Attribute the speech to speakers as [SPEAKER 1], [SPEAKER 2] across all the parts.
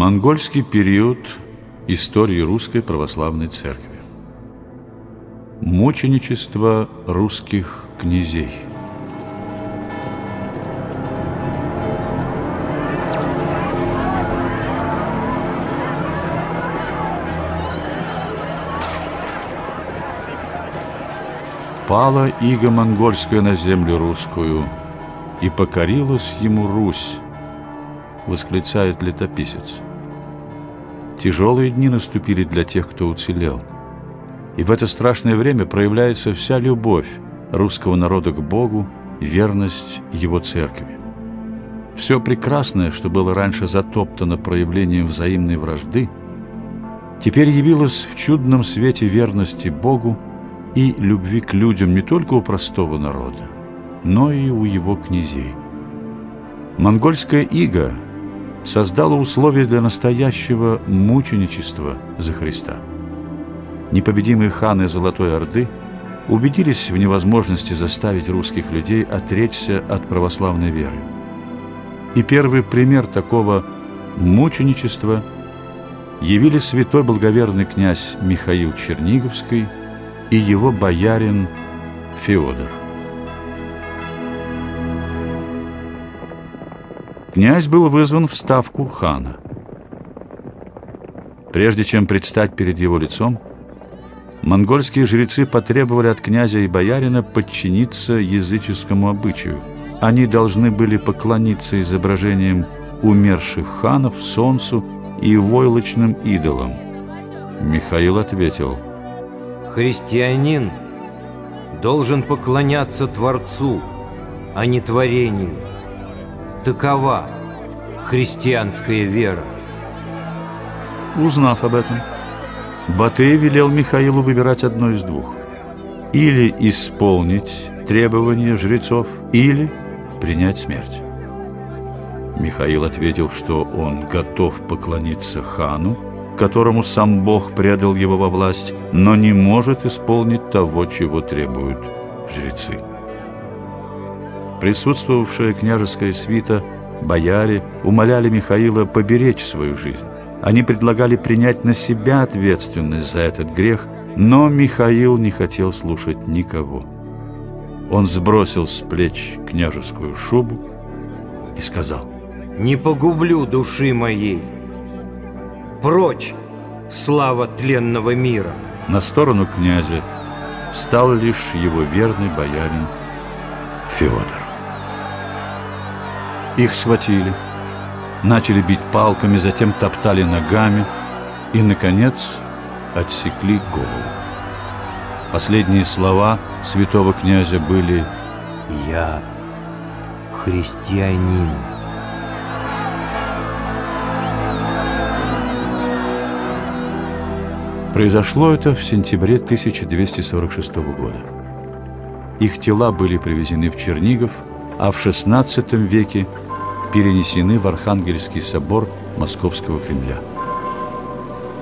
[SPEAKER 1] Монгольский период истории Русской Православной Церкви. Мученичество русских князей. Пала иго монгольская на землю русскую, и покорилась ему Русь, восклицает летописец. Тяжелые дни наступили для тех, кто уцелел. И в это страшное время проявляется вся любовь русского народа к Богу, верность Его церкви. Все прекрасное, что было раньше затоптано проявлением взаимной вражды, теперь явилось в чудном свете верности Богу и любви к людям не только у простого народа, но и у его князей. Монгольская ига – создало условия для настоящего мученичества за Христа. Непобедимые ханы Золотой Орды убедились в невозможности заставить русских людей отречься от православной веры. И первый пример такого мученичества явили святой благоверный князь Михаил Черниговский и его боярин Феодор. Князь был вызван в ставку хана. Прежде чем предстать перед его лицом, монгольские жрецы потребовали от князя и боярина подчиниться языческому обычаю. Они должны были поклониться изображениям умерших ханов, солнцу и войлочным идолам. Михаил ответил,
[SPEAKER 2] «Христианин должен поклоняться Творцу, а не творению. Такова христианская вера.
[SPEAKER 1] Узнав об этом, Батый велел Михаилу выбирать одно из двух. Или исполнить требования жрецов, или принять смерть. Михаил ответил, что он готов поклониться хану, которому сам Бог предал его во власть, но не может исполнить того, чего требуют жрецы присутствовавшая княжеская свита, бояре, умоляли Михаила поберечь свою жизнь. Они предлагали принять на себя ответственность за этот грех, но Михаил не хотел слушать никого. Он сбросил с плеч княжескую шубу и сказал,
[SPEAKER 2] «Не погублю души моей! Прочь, слава тленного мира!»
[SPEAKER 1] На сторону князя встал лишь его верный боярин Федор. Их схватили, начали бить палками, затем топтали ногами и, наконец, отсекли голову. Последние слова святого князя были
[SPEAKER 2] «Я христианин».
[SPEAKER 1] Произошло это в сентябре 1246 года. Их тела были привезены в Чернигов – а в XVI веке перенесены в Архангельский собор Московского Кремля.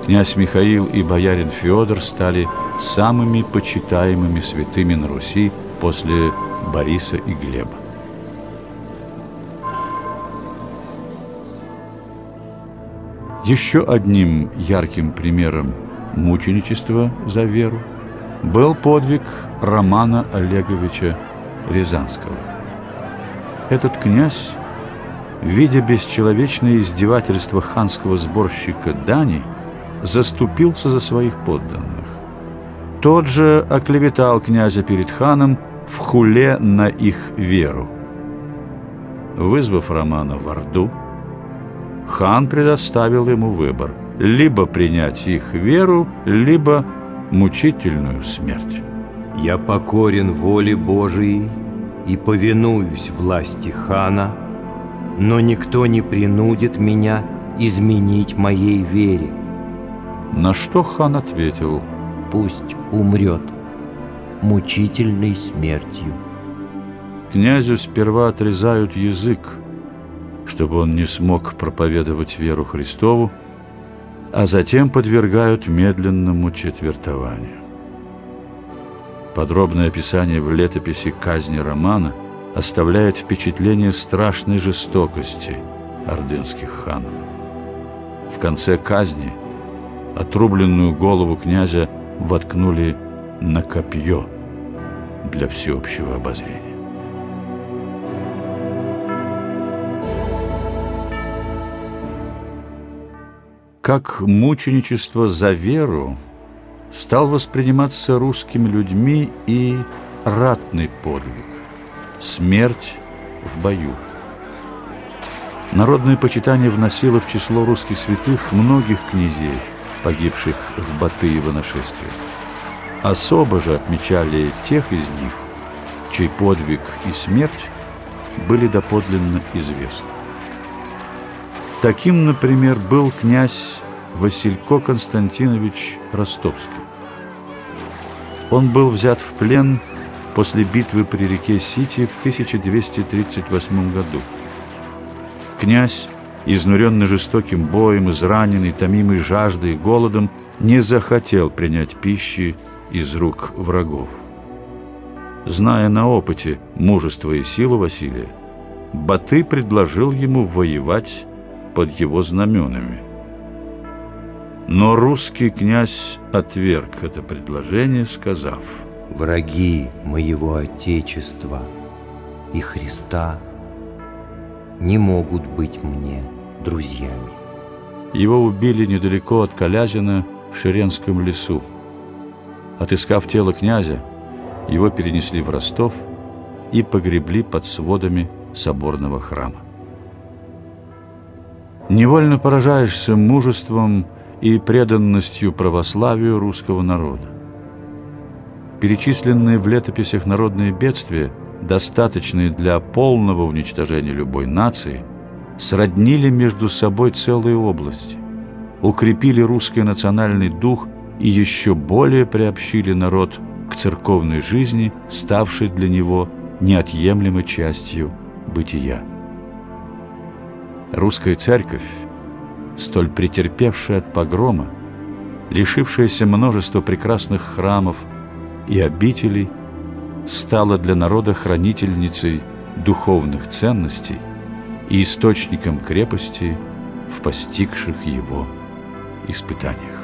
[SPEAKER 1] Князь Михаил и боярин Федор стали самыми почитаемыми святыми на Руси после Бориса и Глеба. Еще одним ярким примером мученичества за веру был подвиг Романа Олеговича Рязанского. Этот князь, видя бесчеловечное издевательство ханского сборщика Дани, заступился за своих подданных. Тот же оклеветал князя перед ханом в хуле на их веру. Вызвав Романа в Орду, хан предоставил ему выбор – либо принять их веру, либо мучительную смерть.
[SPEAKER 2] «Я покорен воле Божией и повинуюсь власти хана, но никто не принудит меня изменить моей вере.
[SPEAKER 1] На что хан ответил?
[SPEAKER 2] Пусть умрет мучительной смертью.
[SPEAKER 1] Князю сперва отрезают язык, чтобы он не смог проповедовать веру Христову, а затем подвергают медленному четвертованию. Подробное описание в летописи казни романа оставляет впечатление страшной жестокости ордынских ханов. В конце казни отрубленную голову князя воткнули на копье для всеобщего обозрения. Как мученичество за веру стал восприниматься русскими людьми и ратный подвиг – смерть в бою. Народное почитание вносило в число русских святых многих князей, погибших в Батыево нашествии. Особо же отмечали тех из них, чей подвиг и смерть были доподлинно известны. Таким, например, был князь Василько Константинович Ростовский. Он был взят в плен после битвы при реке Сити в 1238 году. Князь, изнуренный жестоким боем, израненный, томимый жаждой и голодом, не захотел принять пищи из рук врагов. Зная на опыте мужество и силу Василия, Баты предложил ему воевать под его знаменами. Но русский князь отверг это предложение, сказав,
[SPEAKER 2] «Враги моего Отечества и Христа не могут быть мне друзьями».
[SPEAKER 1] Его убили недалеко от Калязина в Ширенском лесу. Отыскав тело князя, его перенесли в Ростов и погребли под сводами соборного храма. Невольно поражаешься мужеством и преданностью православию русского народа. Перечисленные в летописях народные бедствия, достаточные для полного уничтожения любой нации, сроднили между собой целые области, укрепили русский национальный дух и еще более приобщили народ к церковной жизни, ставшей для него неотъемлемой частью бытия. Русская церковь, столь претерпевшая от погрома, лишившаяся множества прекрасных храмов и обителей, стала для народа хранительницей духовных ценностей и источником крепости в постигших его испытаниях.